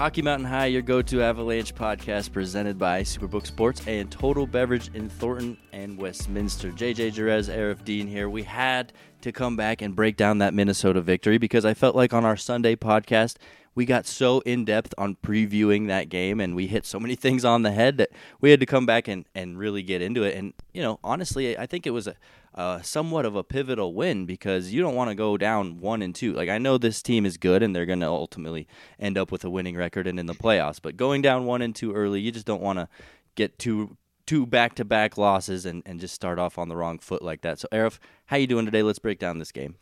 Hockey Mountain High, your go to Avalanche podcast presented by Superbook Sports and Total Beverage in Thornton and Westminster. JJ Jerez, Aarif Deen here. We had to come back and break down that Minnesota victory because I felt like on our Sunday podcast, we got so in depth on previewing that game and we hit so many things on the head that we had to come back and, and really get into it. And, you know, honestly, I think it was a, uh, somewhat of a pivotal win because you don't want to go down one and two. Like I know this team is good and they're going to ultimately end up with a winning record and in the playoffs, but going down one and two early, you just don't want to get two two back to back losses and, and just start off on the wrong foot like that. So Arif, how you doing today? Let's break down this game.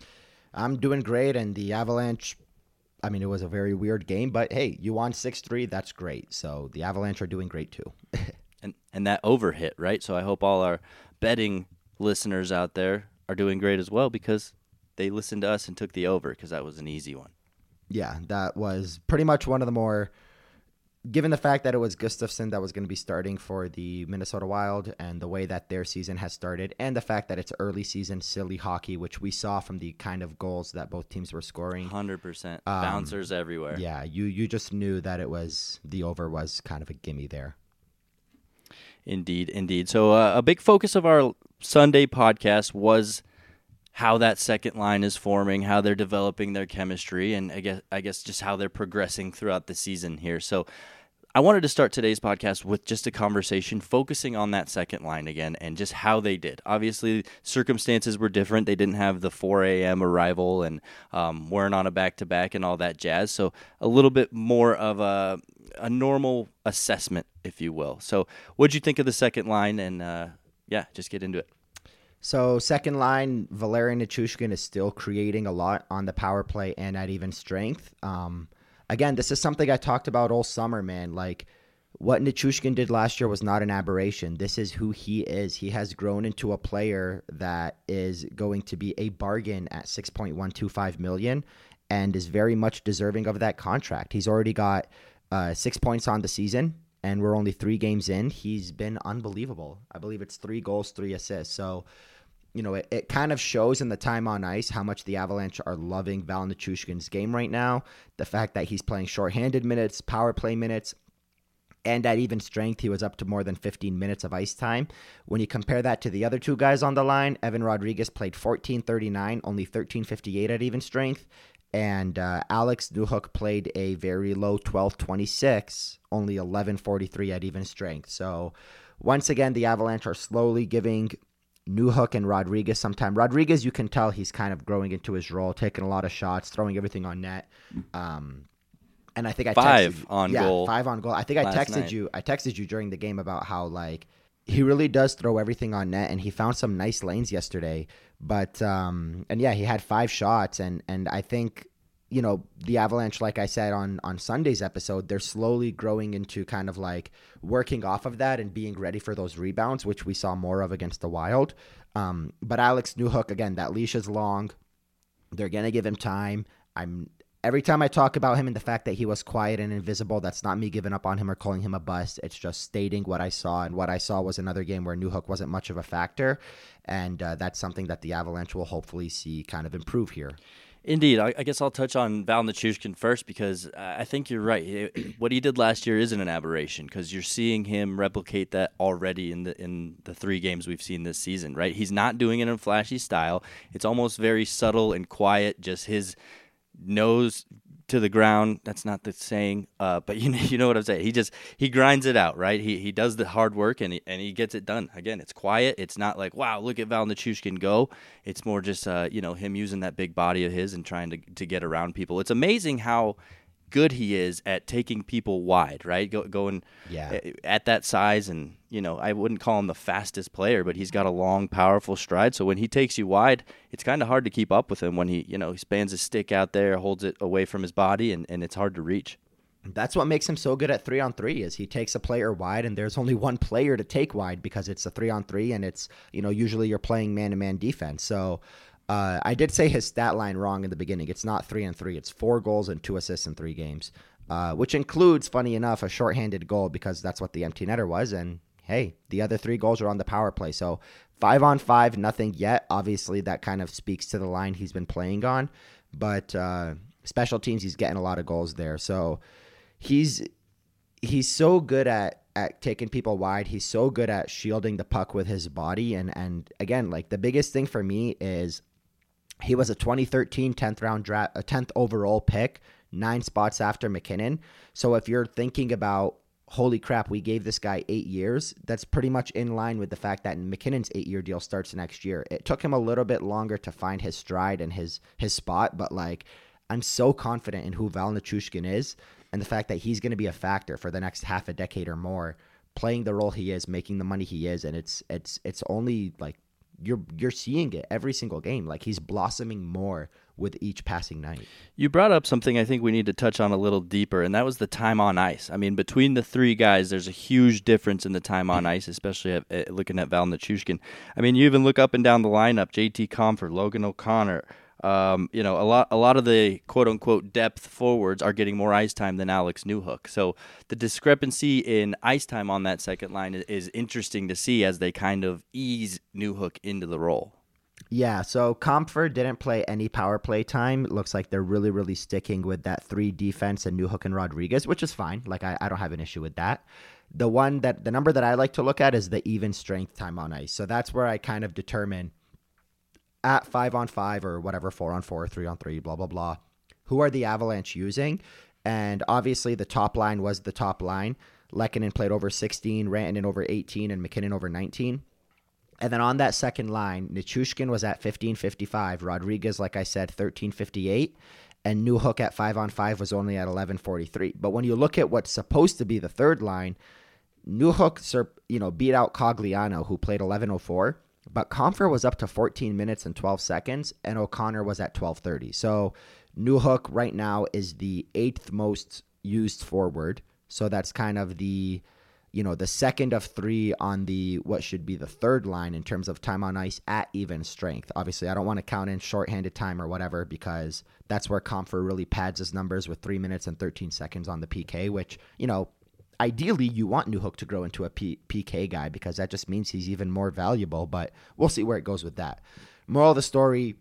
I'm doing great, and the Avalanche. I mean, it was a very weird game, but hey, you won six three. That's great. So the Avalanche are doing great too. and and that over hit right. So I hope all our betting listeners out there are doing great as well because they listened to us and took the over because that was an easy one. Yeah, that was pretty much one of the more. Given the fact that it was Gustavsson that was going to be starting for the Minnesota Wild and the way that their season has started, and the fact that it's early season silly hockey, which we saw from the kind of goals that both teams were scoring, hundred percent um, bouncers everywhere. Yeah, you you just knew that it was the over was kind of a gimme there. Indeed, indeed. So uh, a big focus of our Sunday podcast was how that second line is forming, how they're developing their chemistry, and I guess I guess just how they're progressing throughout the season here. So I wanted to start today's podcast with just a conversation focusing on that second line again and just how they did. Obviously, circumstances were different. They didn't have the 4 a.m. arrival and um, weren't on a back to back and all that jazz. So, a little bit more of a a normal assessment, if you will. So, what'd you think of the second line? And uh, yeah, just get into it. So, second line, Valeri Nichushkin is still creating a lot on the power play and at even strength. Um, again, this is something I talked about all summer, man. Like, what Nichushkin did last year was not an aberration. This is who he is. He has grown into a player that is going to be a bargain at 6.125 million and is very much deserving of that contract. He's already got uh, six points on the season, and we're only three games in. He's been unbelievable. I believe it's three goals, three assists. So, you know, it, it kind of shows in the time on ice how much the Avalanche are loving Val Nichushkin's game right now. The fact that he's playing shorthanded minutes, power play minutes, and at even strength, he was up to more than 15 minutes of ice time. When you compare that to the other two guys on the line, Evan Rodriguez played 14:39, only 13:58 at even strength, and uh, Alex Newhook played a very low 12-26, only 11-43 at even strength. So once again, the Avalanche are slowly giving Newhook and Rodriguez some time. Rodriguez, you can tell he's kind of growing into his role, taking a lot of shots, throwing everything on net. Um, and I think I five texted, on yeah, goal. Five on goal. I think I texted night. you. I texted you during the game about how like he really does throw everything on net, and he found some nice lanes yesterday. But um, and yeah, he had five shots, and and I think you know the Avalanche, like I said on on Sunday's episode, they're slowly growing into kind of like working off of that and being ready for those rebounds, which we saw more of against the Wild. Um, but Alex Newhook again, that leash is long. They're gonna give him time. I'm every time I talk about him and the fact that he was quiet and invisible, that's not me giving up on him or calling him a bust. It's just stating what I saw, and what I saw was another game where Newhook wasn't much of a factor, and uh, that's something that the Avalanche will hopefully see kind of improve here. Indeed, I, I guess I'll touch on Val Nichushkin first because I think you're right. what he did last year isn't an aberration because you're seeing him replicate that already in the in the three games we've seen this season. Right, he's not doing it in flashy style. It's almost very subtle and quiet. Just his nose to the ground. That's not the saying, uh, but you know, you know what I'm saying. He just he grinds it out, right? He he does the hard work and he, and he gets it done. Again, it's quiet. It's not like wow, look at Val Nichushkin go. It's more just uh, you know him using that big body of his and trying to to get around people. It's amazing how good he is at taking people wide, right? Go, going yeah. Eh, at that size, and you know, I wouldn't call him the fastest player, but he's got a long, powerful stride. So when he takes you wide, it's kind of hard to keep up with him when he, you know, he spans his stick out there, holds it away from his body, and, and it's hard to reach. That's what makes him so good at three on three is he takes a player wide and there's only one player to take wide because it's a three on three and it's you know usually you're playing man to man defense. So uh, I did say his stat line wrong in the beginning. It's not three and three. It's four goals and two assists in three games, uh, which includes, funny enough, a shorthanded goal because that's what the empty netter was. And hey, the other three goals are on the power play. So five on five, nothing yet. Obviously, that kind of speaks to the line he's been playing on. But uh, special teams, he's getting a lot of goals there. So he's he's so good at at taking people wide. He's so good at shielding the puck with his body. And and again, like the biggest thing for me is he was a 2013 10th round draft, a 10th overall pick, nine spots after MacKinnon. So if you're thinking about holy crap, we gave this guy eight years. That's pretty much in line with the fact that MacKinnon's eight year deal starts next year. It took him a little bit longer to find his stride and his his spot, but like I'm so confident in who Val Nichushkin is and the fact that he's going to be a factor for the next half a decade or more, playing the role he is, making the money he is, and it's it's it's only like you're you're seeing it every single game. Like he's blossoming more with each passing night. You brought up something I think we need to touch on a little deeper, and that was the time on ice. I mean, between the three guys, there's a huge difference in the time on ice, especially at, at, looking at Val Nichushkin. I mean, you even look up and down the lineup: J.T. Compher, Logan O'Connor. Um, you know, a lot a lot of the quote unquote depth forwards are getting more ice time than Alex Newhook. So the discrepancy in ice time on that second line is, interesting to see as they kind of ease Newhook into the role. Yeah, so Compher didn't play any power play time. It looks like they're really, really sticking with that three defense and Newhook and Rodriguez, which is fine. Like I, I don't have an issue with that. The one that the number that I like to look at is the even strength time on ice. So that's where I kind of determine at five on five or whatever, four on four, three on three, blah, blah, blah. Who are the Avalanche using? And obviously, the top line was the top line. Lehkonen played over 16, Rantanen over 18, and MacKinnon over 19. And then on that second line, Nichushkin was at 15.55, Rodriguez, like I said, 13.58, and Newhook at 5 on 5 was only at 11.43. But when you look at what's supposed to be the third line, Newhook you know, beat out Cogliano, who played 11.04, but Compher was up to 14 minutes and 12 seconds, and O'Connor was at 12:30. So Newhook right now is the eighth most used forward. So that's kind of the you know the second of three on the what should be the third line in terms of time on ice at even strength. Obviously, I don't want to count in shorthanded time or whatever because that's where Compher really pads his numbers with three minutes and 13 seconds on the PK, which you know ideally you want Newhook to grow into a P- PK guy because that just means he's even more valuable. But we'll see where it goes with that. Moral of the story: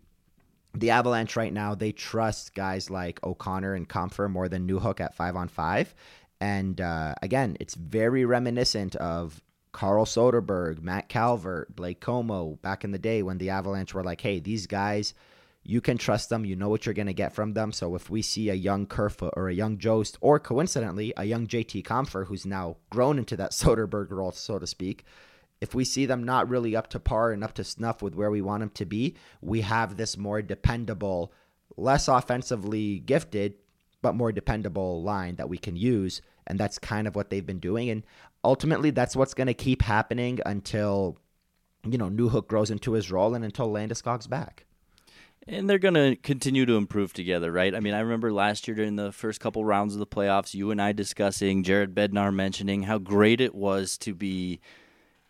the Avalanche right now they trust guys like O'Connor and Compher more than Newhook at five on five. And uh, again, it's very reminiscent of Carl Soderberg, Matt Calvert, Blake Comeau back in the day when the Avalanche were like, hey, these guys you can trust them. You know what you're going to get from them. So if we see a young Kerfoot or a young Jost, or coincidentally, a young JT Compher who's now grown into that Soderberg role, so to speak, if we see them not really up to par and up to snuff with where we want them to be, we have this more dependable, less offensively gifted, but more dependable line that we can use. And that's kind of what they've been doing. And ultimately, that's what's going to keep happening until, you know, Newhook grows into his role and until Landeskog's back. And they're going to continue to improve together, right? I mean, I remember last year during the first couple rounds of the playoffs, you and I discussing, Jared Bednar mentioning how great it was to be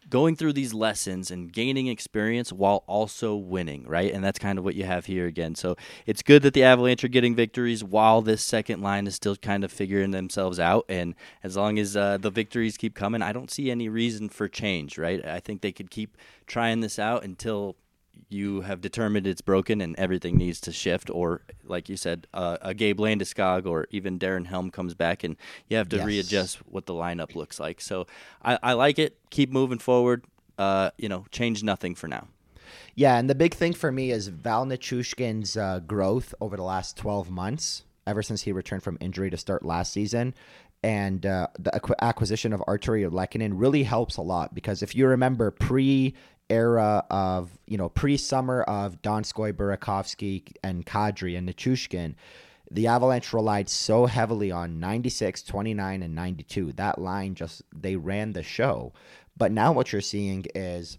going through these lessons and gaining experience while also winning, right? And that's kind of what you have here again. So it's good that the Avalanche are getting victories while this second line is still kind of figuring themselves out. And as long as uh, the victories keep coming, I don't see any reason for change, right? I think they could keep trying this out until you have determined it's broken and everything needs to shift, or like you said, uh, a Gabe Landeskog or even Darren Helm comes back and you have to yes. readjust what the lineup looks like. So I, I like it. Keep moving forward. Uh, you know, change nothing for now. Yeah, and the big thing for me is Val Nichushkin's uh, growth over the last 12 months, ever since he returned from injury to start last season. And uh, the acquisition of Artturi Lehkonen really helps a lot because if you remember pre era of, you know, pre-summer of Donskoy, Burakovsky, and Kadri and Nichushkin, the Avalanche relied so heavily on 96, 29, and 92. That line just, they ran the show. But now what you're seeing is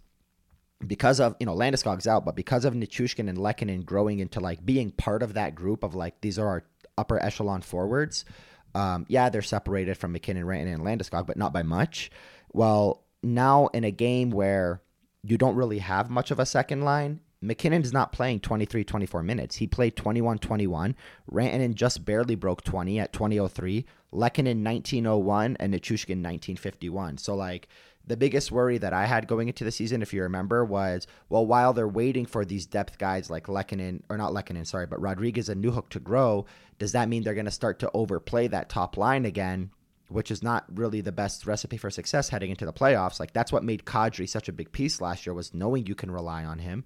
because of, you know, Landeskog's out, but because of Nichushkin and Lehkonen growing into like being part of that group of like, these are our upper echelon forwards. Um, yeah, they're separated from MacKinnon, Rantanen, and Landeskog, but not by much. Well, now in a game where you don't really have much of a second line. MacKinnon is not playing 23 24 minutes. He played 21 21. Rantanen just barely broke 20 at 2003. Lehkonen 1901 and Nichushkin 1951. So, like, the biggest worry that I had going into the season, if you remember, was well, while they're waiting for these depth guys like Lehkonen, or not Lehkonen, sorry, but Rodriguez and Newhook to grow, does that mean they're going to start to overplay that top line again? Which is not really the best recipe for success heading into the playoffs. Like that's what made Kadri such a big piece last year was knowing you can rely on him.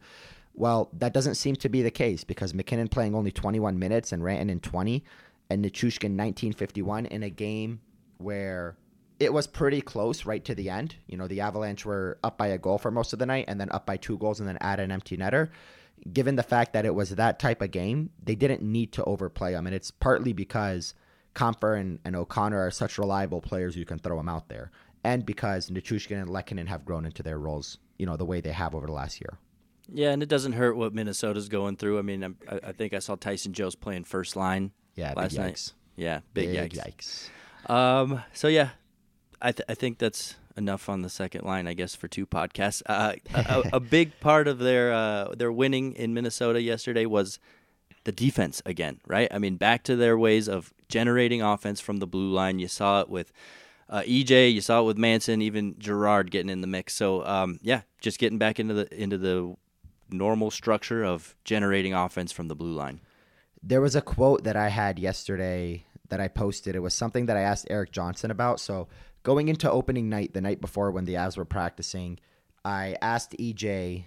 Well, that doesn't seem to be the case because MacKinnon playing only 21 minutes and Rantanen 20 and Nichushkin 1951 in a game where it was pretty close right to the end. You know, the Avalanche were up by a goal for most of the night and then up by two goals and then add an empty netter. Given the fact that it was that type of game, they didn't need to overplay them. And it's partly because Compher and, and O'Connor are such reliable players you can throw them out there. And because Nichushkin and Lehkonen have grown into their roles, you know, the way they have over the last year. Yeah, and it doesn't hurt what Minnesota's going through. I mean, I, I think I saw Tyson Jost playing first line yeah, last night. Yeah, big, big yikes. yikes. Um, so yeah, I, th- I think that's enough on the second line, I guess, for two podcasts. Uh, a, a, big part of their uh, their winning in Minnesota yesterday was the defense again, right? I mean, back to their ways of generating offense from the blue line. You saw it with uh, EJ, you saw it with Manson, even Girard getting in the mix. So um, yeah, just getting back into the into the normal structure of generating offense from the blue line. There was a quote that I had yesterday that I posted. It was something that I asked Erik Johnson about. So going into opening night, the night before when the Avs were practicing, I asked EJ,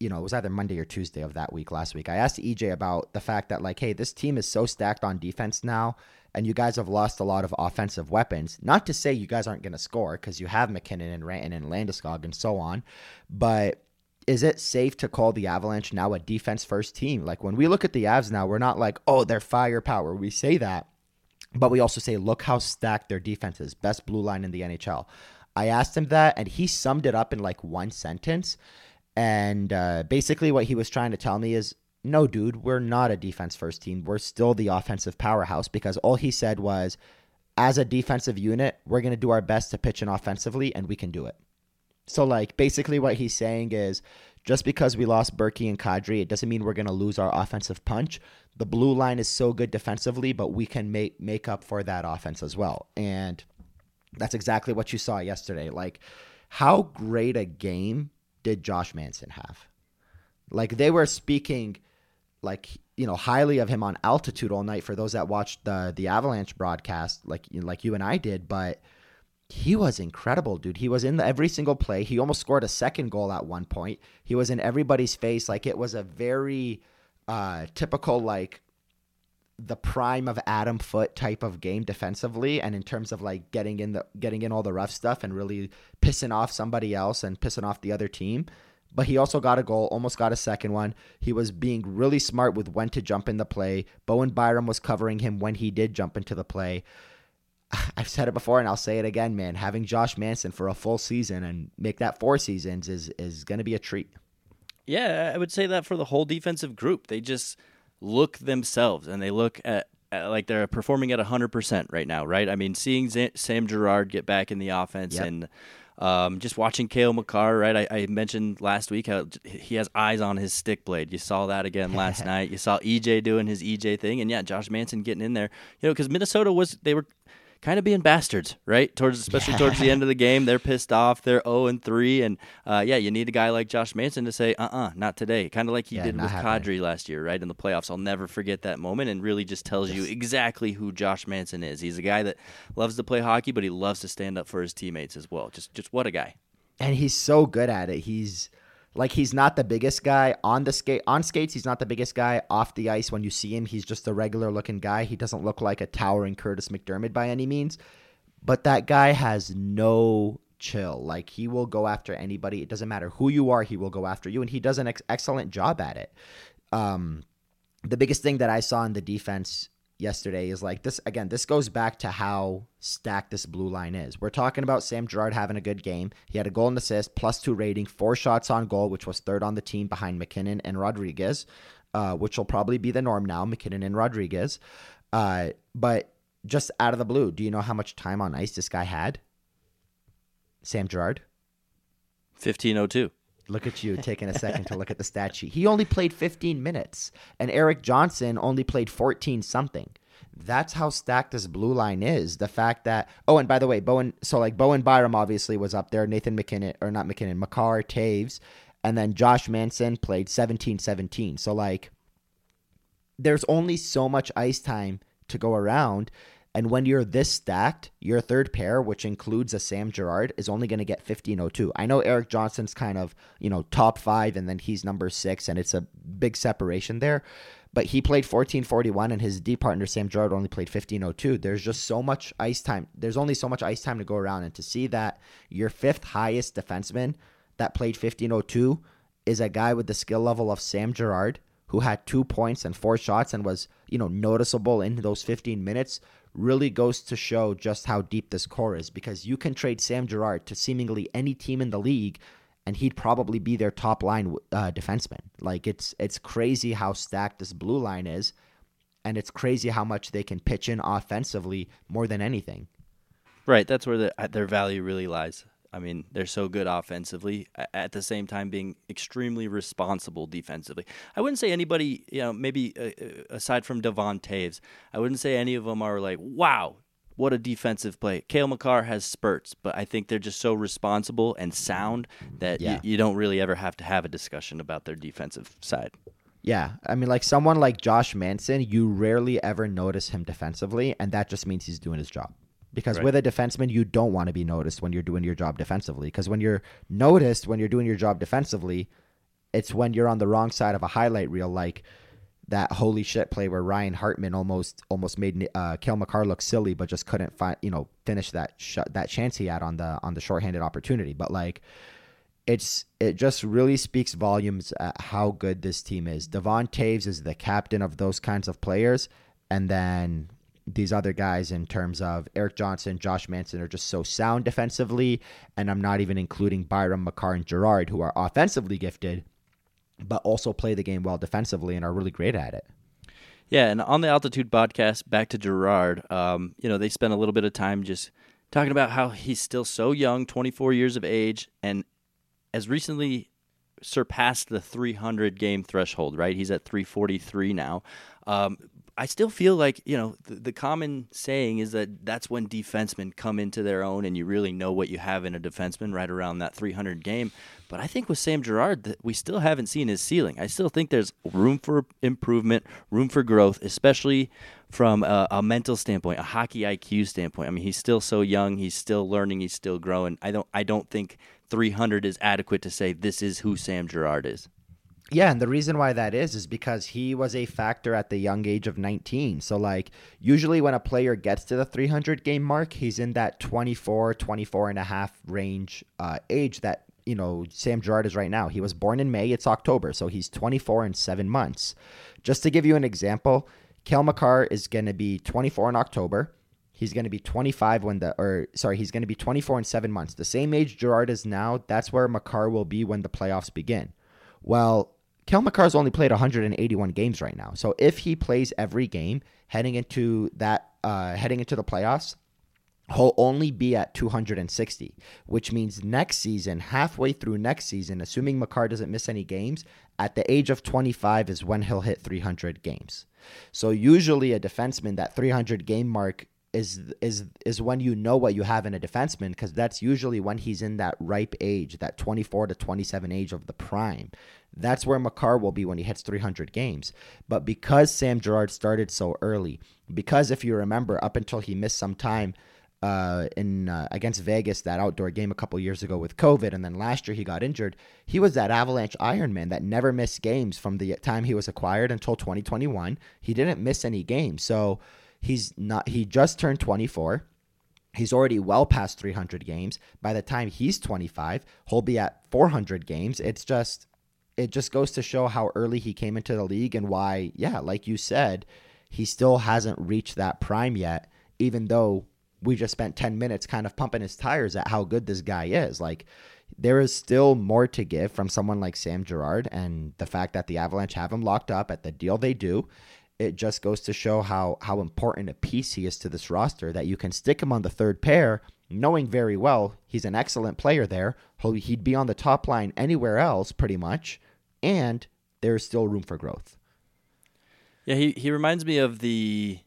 you know, it was either Monday or Tuesday of that week last week. I asked EJ about the fact that, like, hey, this team is so stacked on defense now, and you guys have lost a lot of offensive weapons. Not to say you guys aren't going to score because you have MacKinnon and Rantanen and Landeskog and so on, but is it safe to call the Avalanche now a defense first team? Like when we look at the Avs now, we're not like, oh, they're firepower. We say that, but we also say, look how stacked their defense is. Best blue line in the NHL. I asked him that, and he summed it up in like one sentence. And uh, basically, what he was trying to tell me is, no, dude, we're not a defense first team. We're still the offensive powerhouse because all he said was, as a defensive unit, we're going to do our best to pitch in offensively, and we can do it. So, like, basically, what he's saying is just because we lost Berkey and Kadri, it doesn't mean we're going to lose our offensive punch. The blue line is so good defensively, but we can make make up for that offense as well. And that's exactly what you saw yesterday. Like, how great a game did Josh Manson have? Like, they were speaking, like you know, highly of him on altitude all night for those that watched the the Avalanche broadcast, like like you and I did, but he was incredible, dude. He was in the, every single play. He almost scored a second goal at one point. He was in everybody's face. Like it was a very uh, typical, like the prime of Adam Foote type of game defensively, and in terms of like getting in the getting in all the rough stuff and really pissing off somebody else and pissing off the other team. But he also got a goal, almost got a second one. He was being really smart with when to jump in the play. Bowen Byram was covering him when he did jump into the play. I've said it before and I'll say it again, man. Having Josh Manson for a full season and make that four seasons is is going to be a treat. Yeah, I would say that for the whole defensive group. They just look themselves and they look at, at like they're performing at 100% right now, right? I mean, seeing Z- Sam Girard get back in the offense yep. and um, just watching Cale Makar, right? I, I, mentioned last week how he has eyes on his stick blade. You saw that again last night. You saw EJ doing his EJ thing, and yeah, Josh Manson getting in there. You know, because Minnesota was they were kind of being bastards, right? Towards especially yeah. towards the end of the game, they're pissed off. They're zero and three, and uh, yeah, you need a guy like Josh Manson to say, "Uh, uh not today." Kind of like he yeah, did with happening. Kadri last year, right in the playoffs. I'll never forget that moment, and really just tells yes. you exactly who Josh Manson is. He's a guy that loves to play hockey, but he loves to stand up for his teammates as well. Just, just what a guy! And he's so good at it. He's like he's not the biggest guy on the skate on skates. He's not the biggest guy off the ice. When you see him, he's just a regular looking guy. He doesn't look like a towering Kurtis MacDermid by any means, but that guy has no chill. Like he will go after anybody. It doesn't matter who you are. He will go after you, and he does an ex- excellent job at it. Um, the biggest thing that I saw in the defense yesterday is like this again this goes back to how stacked this blue line is. We're talking about sam girard having a good game. He had a goal and assist plus two rating four shots on goal which was third on the team behind MacKinnon and Rodriguez, uh, which will probably be the norm now MacKinnon and Rodriguez, uh, but just out of the blue do you know how much time on ice this guy had? Sam girard 1502 Look at you taking a second to look at the stat sheet. He only played 15 minutes, and Erik Johnson only played 14 something. That's how stacked this blue line is. The fact that oh, and by the way, Bowen. So like Bowen Byram obviously was up there. Nathan MacKinnon or not MacKinnon, Makar, Toews, and then Josh Manson played 17-17. So like, there's only so much ice time to go around. And when you're this stacked, your third pair, which includes a Sam Girard, is only going to get 1502. I know Erik Johnson's kind of, you know, top five and then he's number six, and it's a big separation there. But he played 1441 and his D partner, Sam Girard, only played 1502. There's just so much ice time. There's only so much ice time to go around. And to see that your fifth highest defenseman that played 1502 is a guy with the skill level of Sam Girard, who had two points and four shots and was, you know, noticeable in those 15 minutes really goes to show just how deep this core is because you can trade Sam Girard to seemingly any team in the league and he'd probably be their top line uh, defenseman. Like it's it's crazy how stacked this blue line is and it's crazy how much they can pitch in offensively more than anything. Right, that's where the, their value really lies. I mean, they're so good offensively at the same time being extremely responsible defensively. I wouldn't say anybody, you know, maybe uh, uh aside from Devon Toews, I wouldn't say any of them are like, wow, what a defensive play. Cale Makar has spurts, but I think they're just so responsible and sound that yeah. you, you don't really ever have to have a discussion about their defensive side. Yeah, I mean, like someone like Josh Manson, you rarely ever notice him defensively, and that just means he's doing his job because right. with a defenseman you don't want to be noticed when you're doing your job defensively because when you're noticed when you're doing your job defensively it's when you're on the wrong side of a highlight reel like that holy shit play where Ryan Hartman almost almost made uh, Cale Makar look silly, but just couldn't find you know finish that sh- that chance he had on the on the shorthanded opportunity. But like, it's it just really speaks volumes at how good this team is. Devon Toews is the captain of those kinds of players, and then these other guys in terms of Erik Johnson, Josh Manson are just so sound defensively, and I'm not even including Byram, Makar, and Girard, who are offensively gifted, but also play the game well defensively and are really great at it. Yeah, and on the Altitude podcast, back to Girard, um, you know, they spent a little bit of time just talking about how he's still so young, 24 years of age, and as recently surpassed the 300 game threshold, right? He's at 343 now. Um, I still feel like you know the, the, common saying is that that's when defensemen come into their own, and you really know what you have in a defenseman right around that 300 game. But I think with Sam Girard, that we still haven't seen his ceiling. I still think there's room for improvement, room for growth, especially from a, a mental standpoint, a hockey IQ standpoint. I mean, he's still so young, he's still learning, he's still growing. I don't, I don't think 300 is adequate to say this is who Sam Girard is. Yeah, and the reason why that is is because he was a factor at the young age of 19. So like usually when a player gets to the 300 game mark, he's in that 24, 24 and a half range uh, age that you know Sam Girard is right now. He was born in May, it's October, so he's 24 and 7 months. Just to give you an example, Cale Makar is going to be 24 in October. He's going to be 25 when the, or sorry, he's going to be 24 and seven months. The same age Girard is now. That's where Makar will be when the playoffs begin. Well, Cale Makar's only played 181 games right now. So if he plays every game heading into that uh, heading into the playoffs, he'll only be at 260, which means next season, halfway through next season, assuming Makar doesn't miss any games, at the age of 25 is when he'll hit 300 games. So usually a defenseman that 300 game mark is is is when you know what you have in a defenseman because that's usually when he's in that ripe age, that 24 to 27 age of the prime. That's where Makar will be when he hits 300 games. But because Sam Girard started so early, because if you remember, up until he missed some time uh, in uh, against Vegas, that outdoor game a couple years ago with COVID, and then last year he got injured. He was that Avalanche Ironman that never missed games from the time he was acquired until 2021. He didn't miss any games, so he's not. He just turned 24. He's already well past 300 games. By the time he's 25, he'll be at 400 games. It's just it just goes to show how early he came into the league and why, yeah, like you said, he still hasn't reached that prime yet, even though we just spent 10 minutes kind of pumping his tires at how good this guy is. Like, there is still more to give from someone like Sam Girard, and the fact that the Avalanche have him locked up at the deal they do. It just goes to show how how important a piece he is to this roster that you can stick him on the third pair knowing very well he's an excellent player there. He'd be on the top line anywhere else, pretty much, and there's still room for growth. Yeah, he, he reminds me of the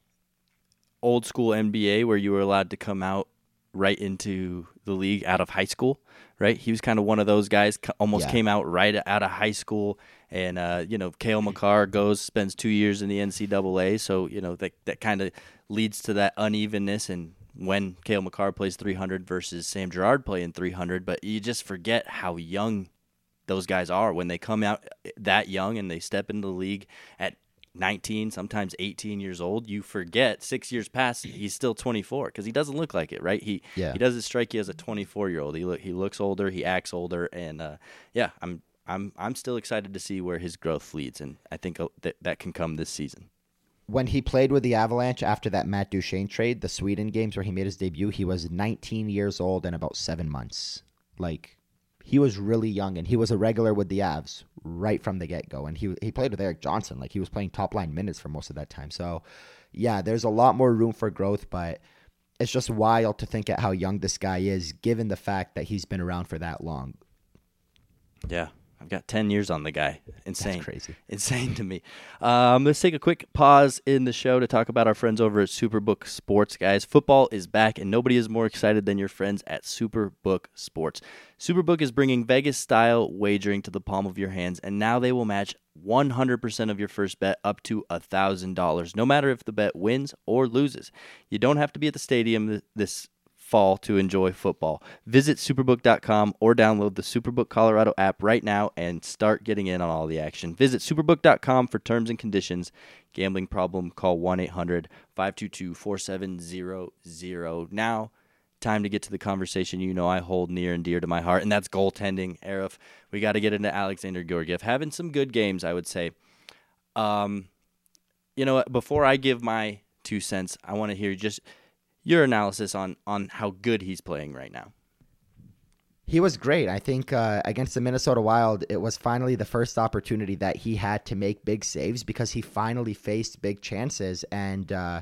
old school NBA where you were allowed to come out right into the league out of high school, right? He was kind of one of those guys, almost Yeah. came out right out of high school. And, uh, you know, Cale Makar goes, spends two years in the NCAA. So, you know, that, that kind of leads to that unevenness. And when Cale Makar plays 300 versus Sam Girard playing 300, but you just forget how young those guys are when they come out that young and they step into the league at 19, sometimes 18 years old. You forget six years past, he's still 24 because he doesn't look like it, right? He Yeah. he doesn't strike you as a 24 year old. He look he looks older, he acts older, and uh, yeah, I'm I'm I'm still excited to see where his growth leads, and I think uh, that that can come this season. when he played with the Avalanche after that Matt Duchene trade, the Sweden games where he made his debut, he was 19 years old and about seven months. Like he was really young, and he was a regular with the Avs right from the get go. And he he played with Erik Johnson, like he was playing top line minutes for most of that time. So, yeah, there's a lot more room for growth, but it's just wild to think at how young this guy is, given the fact that he's been around for that long. Yeah, I've got 10 years on the guy. Insane. crazy. Insane to me. Um, let's take a quick pause in the show to talk about our friends over at Superbook Sports, guys. Football is back, and nobody is more excited than your friends at Superbook Sports. Superbook is bringing Vegas style wagering to the palm of your hands, and now they will match 100% of your first bet up to $1,000, no matter if the bet wins or loses. You don't have to be at the stadium this fall to enjoy football. Visit superbook.com or download the Superbook Colorado app right now and start getting in on all the action. Visit superbook.com for terms and conditions. Gambling problem, call 1 800 522 4700. Now, time to get to the conversation you know I hold near and dear to my heart, and that's goaltending. Arif, we got to get into Alexandar Georgiev. Having some good games, I would say. Um, you know, before I give my two cents, I want to hear just your analysis on on how good he's playing right now. He was great. I think uh, against the Minnesota Wild, it was finally the first opportunity that he had to make big saves because he finally faced big chances and. Uh,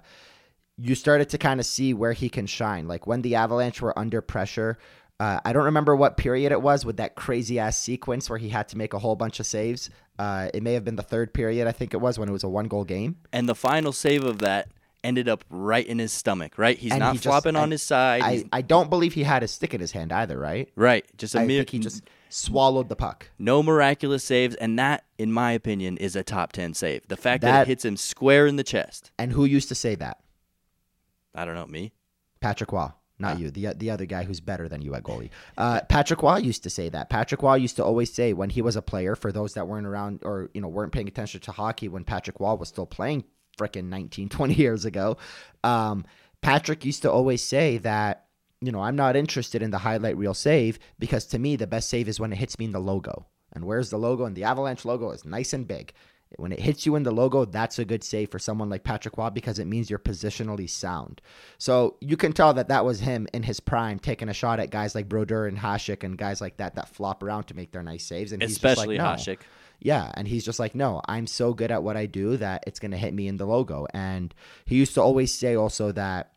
you started to kind of see where he can shine. Like when the Avalanche were under pressure, uh, I don't remember what period it was with that crazy ass sequence where he had to make a whole bunch of saves. Uh, it may have been the third period, I think it was, when it was a one goal game. And the final save of that ended up right in his stomach, right? He's And not he just- flopping on and his side. I, I don't believe he had a stick in his hand either, right? right. Just a I mere, think he just swallowed the puck. no miraculous saves, and that, in my opinion, is a top ten save. The fact that, That- it hits him square in the chest. And who used to say that? I don't know me. Patrick Roy, not Ah. you, the the other guy who's better than you at goalie. Uh, Patrick Roy used to say that. Patrick Roy used to always say when he was a player, for those that weren't around or you know weren't paying attention to hockey when Patrick Roy was still playing frickin' 19, 20 years ago, um, Patrick used to always say that you know I'm not interested in the highlight reel save because to me the best save is when it hits me in the logo. And where's the logo? And the Avalanche logo is nice and big. When it hits you in the logo, that's a good save for someone like Patrick Roy because it means you're positionally sound. So you can tell that that was him in his prime taking a shot at guys like Brodeur and Hasek and guys like that that flop around to make their nice saves. And he's Especially just like, no. Hasek. Yeah, and he's just like, no, I'm so good at what I do that it's going to hit me in the logo. And he used to always say also that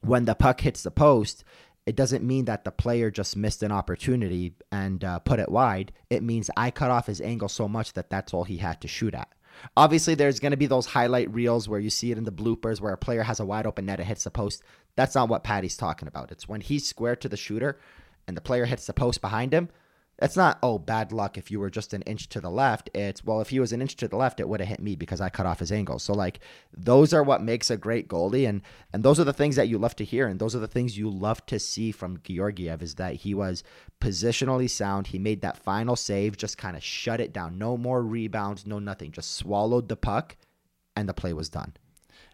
when the puck hits the post, it doesn't mean that the player just missed an opportunity and uh, put it wide. It means I cut off his angle so much that that's all he had to shoot at. Obviously, there's going to be those highlight reels where you see it in the bloopers where a player has a wide open net and hits the post. That's not what Patty's talking about. It's when he's square to the shooter and the player hits the post behind him. That's not, oh, bad luck if you were just an inch to the left. It's, well, if he was an inch to the left, it would have hit me because I cut off his angle. So, like, those are what makes a great goalie. And, and those are the things that you love to hear. And those are the things you love to see from Georgiev is that he was positionally sound. He made that final save, just kind of shut it down. No more rebounds, no nothing. Just swallowed the puck, and the play was done.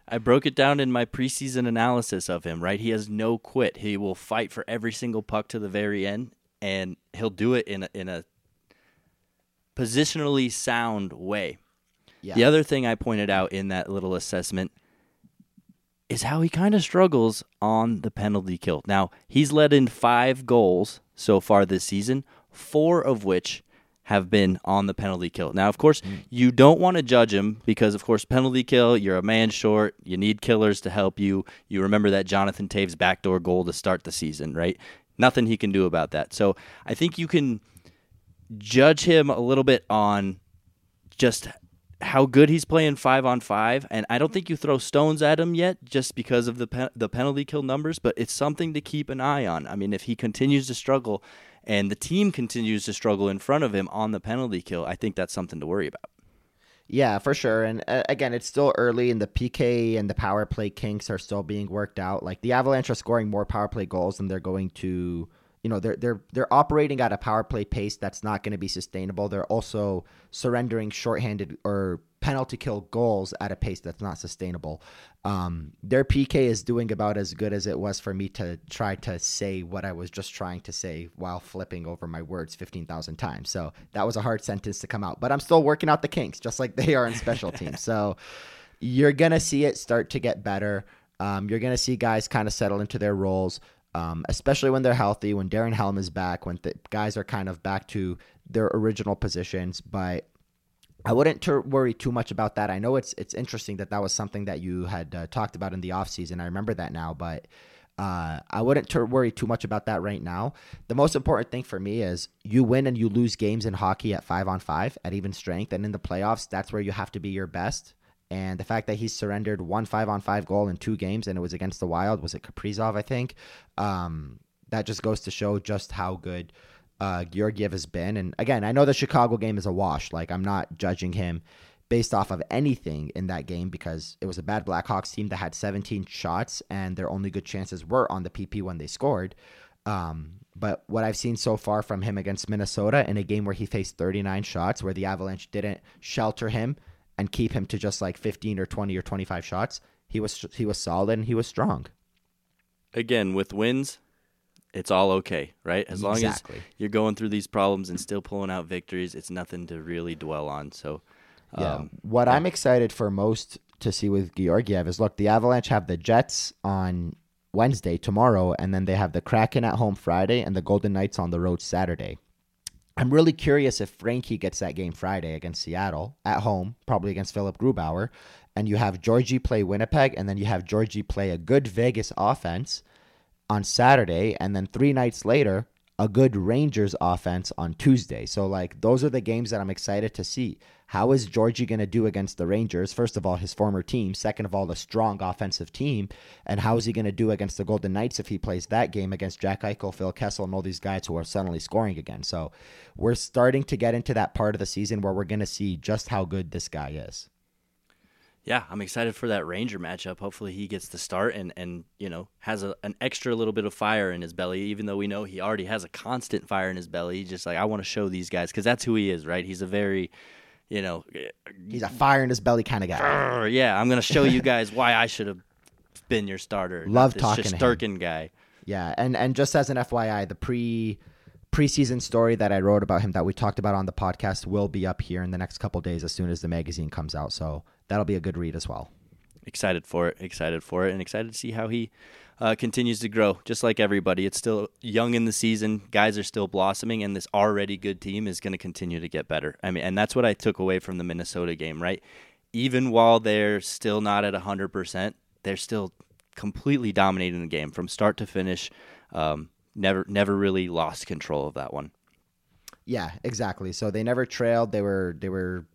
I broke it down in my preseason analysis of him, right? He has no quit. He will fight for every single puck to the very end, and he'll do it in a, in a positionally sound way. Yeah. The other thing I pointed out in that little assessment is how he kind of struggles on the penalty kill. Now, he's led in five goals so far this season, four of which have been on the penalty kill. Now, of course, mm. you don't want to judge him because, of course, penalty kill, you're a man short. You need killers to help you. You remember that Jonathan Toews backdoor goal to start the season, right? Nothing he can do about that. So I think you can judge him a little bit on just how good he's playing five on five, and I don't think you throw stones at him yet, just because of the pe- the penalty kill numbers. But it's something to keep an eye on. I mean, if he continues to struggle, and the team continues to struggle in front of him on the penalty kill, I think that's something to worry about. Yeah, for sure. And uh, again, it's still early, and the PK and the power play kinks are still being worked out. Like the Avalanche are scoring more power play goals than they're going to you know they're they're they're operating at a power play pace that's not going to be sustainable. They're also surrendering shorthanded or penalty kill goals at a pace that's not sustainable. Um, their PK is doing about as good as it was for me to try to say what I was just trying to say while flipping over my words 15,000 times. So that was a hard sentence to come out, but I'm still working out the kinks just like they are in special teams. So you're going to see it start to get better. Um, you're going to see guys kind of settle into their roles um, especially when they're healthy, when Darren Helm is back, when the guys are kind of back to their original positions. But I wouldn't ter- worry too much about that. I know it's it's interesting that that was something that you had uh, talked about in the offseason. I remember that now, but uh, I wouldn't ter- worry too much about that right now. The most important thing for me is you win and you lose games in hockey at five on five at even strength, and in the playoffs, that's where you have to be your best. And the fact that he surrendered one five on five goal in two games, and it was against the Wild, was it Kaprizov, I think? Um, that just goes to show just how good uh, Georgiev has been. And again, I know the Chicago game is a wash. Like, I'm not judging him based off of anything in that game because it was a bad Blackhawks team that had 17 shots, and their only good chances were on the PP when they scored. Um, but what I've seen so far from him against Minnesota in a game where he faced 39 shots, where the Avalanche didn't shelter him and keep him to just like 15 or 20 or 25 shots, he was he was solid and he was strong. Again, with wins, it's all okay, right? As long exactly. as you're going through these problems and still pulling out victories, it's nothing to really dwell on. So, yeah. Um, what yeah. I'm excited for most to see with Georgiev is look, the Avalanche have the Jets on Wednesday tomorrow, and then they have the Kraken at home Friday and the Golden Knights on the road Saturday. I'm really curious if Frankie gets that game Friday against Seattle at home, probably against Philipp Grubauer, and you have Georgie play Winnipeg, and then you have Georgie play a good Vegas offense on Saturday, and then three nights later, a good Rangers offense on Tuesday. So, like, those are the games that I'm excited to see. How is Georgie going to do against the Rangers? First of all, his former team. Second of all, the strong offensive team. And how is he going to do against the Golden Knights if he plays that game against Jack Eichel, Phil Kessel, and all these guys who are suddenly scoring again? So we're starting to get into that part of the season where we're going to see just how good this guy is. Yeah, I'm excited for that Ranger matchup. Hopefully, he gets the start and and you know has a, an extra little bit of fire in his belly. Even though we know he already has a constant fire in his belly, He's just like I want to show these guys because that's who he is, right? He's a very you know, he's a fire in his belly kind of guy. Yeah, I'm gonna show you guys why I should have been your starter. Love talking Shesterkin guy. Yeah, and and just as an FYI, the pre preseason story that I wrote about him that we talked about on the podcast will be up here in the next couple days as soon as the magazine comes out. So that'll be a good read as well. Excited for it. Excited for it, and excited to see how he uh, continues to grow, just like everybody. It's still young in the season. Guys are still blossoming, and this already good team is going to continue to get better. I mean, and that's what I took away from the Minnesota game, right? Even while they're still not at 100%, they're still completely dominating the game from start to finish. Um, never, never really lost control of that one. Yeah, exactly. So they never trailed. They were, they were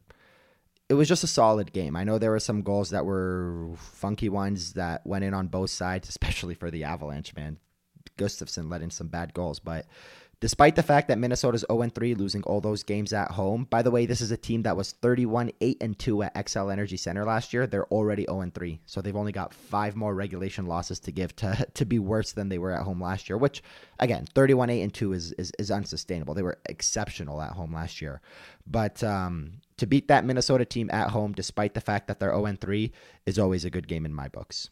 it was just a solid game. I know there were some goals that were funky ones that went in on both sides, especially for the Avalanche, man. Gustavsson let in some bad goals, but despite the fact that Minnesota's 0 3, losing all those games at home. By the way, this is a team that was 31 8 and 2 at Xcel Energy Center last year. They're already 0 3, so they've only got five more regulation losses to give to to be worse than they were at home last year. Which, again, 31 8 and 2 is is, is unsustainable. They were exceptional at home last year, but um, to beat that Minnesota team at home, despite the fact that they're 0 3, is always a good game in my books.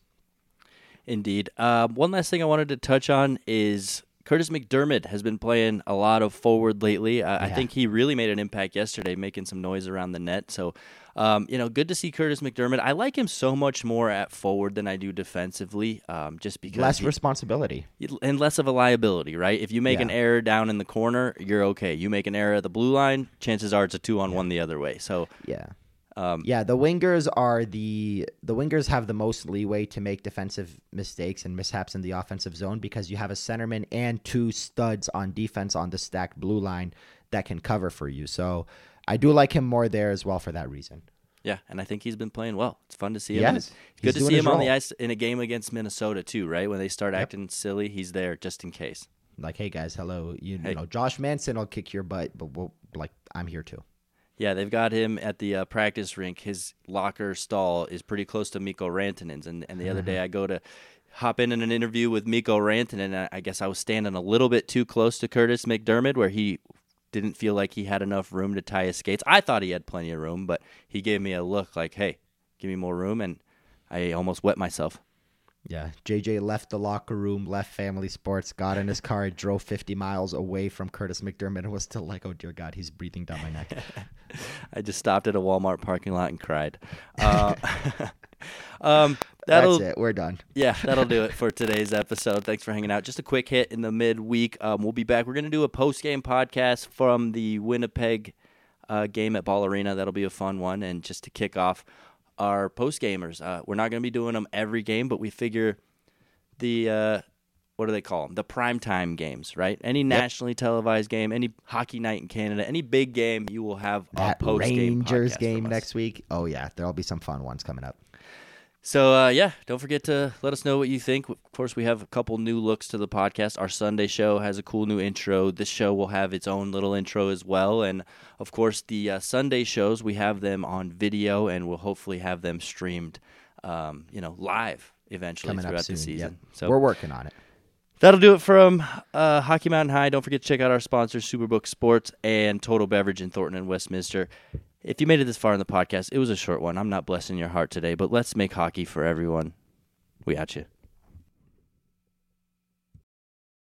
Indeed. Uh, one last thing I wanted to touch on is Kurtis MacDermid has been playing a lot of forward lately. Uh, yeah. I think he really made an impact yesterday, making some noise around the net. So um, you know, good to see Kurtis MacDermid. I like him so much more at forward than I do defensively, um, just because less he, responsibility and less of a liability, right? If you make yeah. an error down in the corner, you're okay. You make an error at the blue line, chances are it's a two on yeah. one the other way. So yeah. Um, yeah, the wingers are the the wingers have the most leeway to make defensive mistakes and mishaps in the offensive zone because you have a centerman and two studs on defense on the stacked blue line that can cover for you. So I do like him more there as well for that reason. Yeah, and I think he's been playing well. It's fun to see him. He and has. it's He's Good to see him on the ice in a game against Minnesota too, right? When they start Yep. acting silly, he's there just in case. Like, hey guys, hello. You, Hey. you know, Josh Manson will kick your butt, but we'll like I'm here too. Yeah, they've got him at the uh, practice rink. His locker stall is pretty close to Mikko Rantanen's, and and the other day I go to hop in in an interview with Mikko Rantanen. And I- I guess I was standing a little bit too close to Kurtis MacDermid, where he didn't feel like he had enough room to tie his skates. I thought he had plenty of room, but he gave me a look like, "Hey, give me more room," and I almost wet myself. Yeah, JJ left the locker room, left family sports, got in his car, and drove 50 miles away from Kurtis MacDermid, and was still like, "Oh dear God, he's breathing down my neck." I just stopped at a Walmart parking lot and cried. Uh, um, That's it. We're done. yeah, that'll do it for today's episode. Thanks for hanging out. Just a quick hit in the midweek. Um, we'll be back. We're going to do a post game podcast from the Winnipeg uh, game at Ball Arena. That'll be a fun one. And just to kick off our post gamers, uh, we're not going to be doing them every game, but we figure the. Uh, what do they call them? The primetime games, right? Any nationally televised game, any hockey night in Canada, any big game, you will have That a post game Rangers game next week. Oh yeah, there'll be some fun ones coming up. So uh, yeah, don't forget to let us know what you think. Of course, we have a couple new looks to the podcast. Our Sunday show has a cool new intro. This show will have its own little intro as well, and of course, the uh, Sunday shows we have them on video, and we'll hopefully have them streamed, um, you know, live eventually Coming throughout the season. Yep. So We're working on it. That'll do it from uh, Hockey Mountain High. Don't forget to check out our sponsors, Superbook Sports and Total Beverage in Thornton and Westminster. If you made it this far in the podcast, it was a short one. I'm not blessing your heart today, but let's make hockey for everyone. We at you.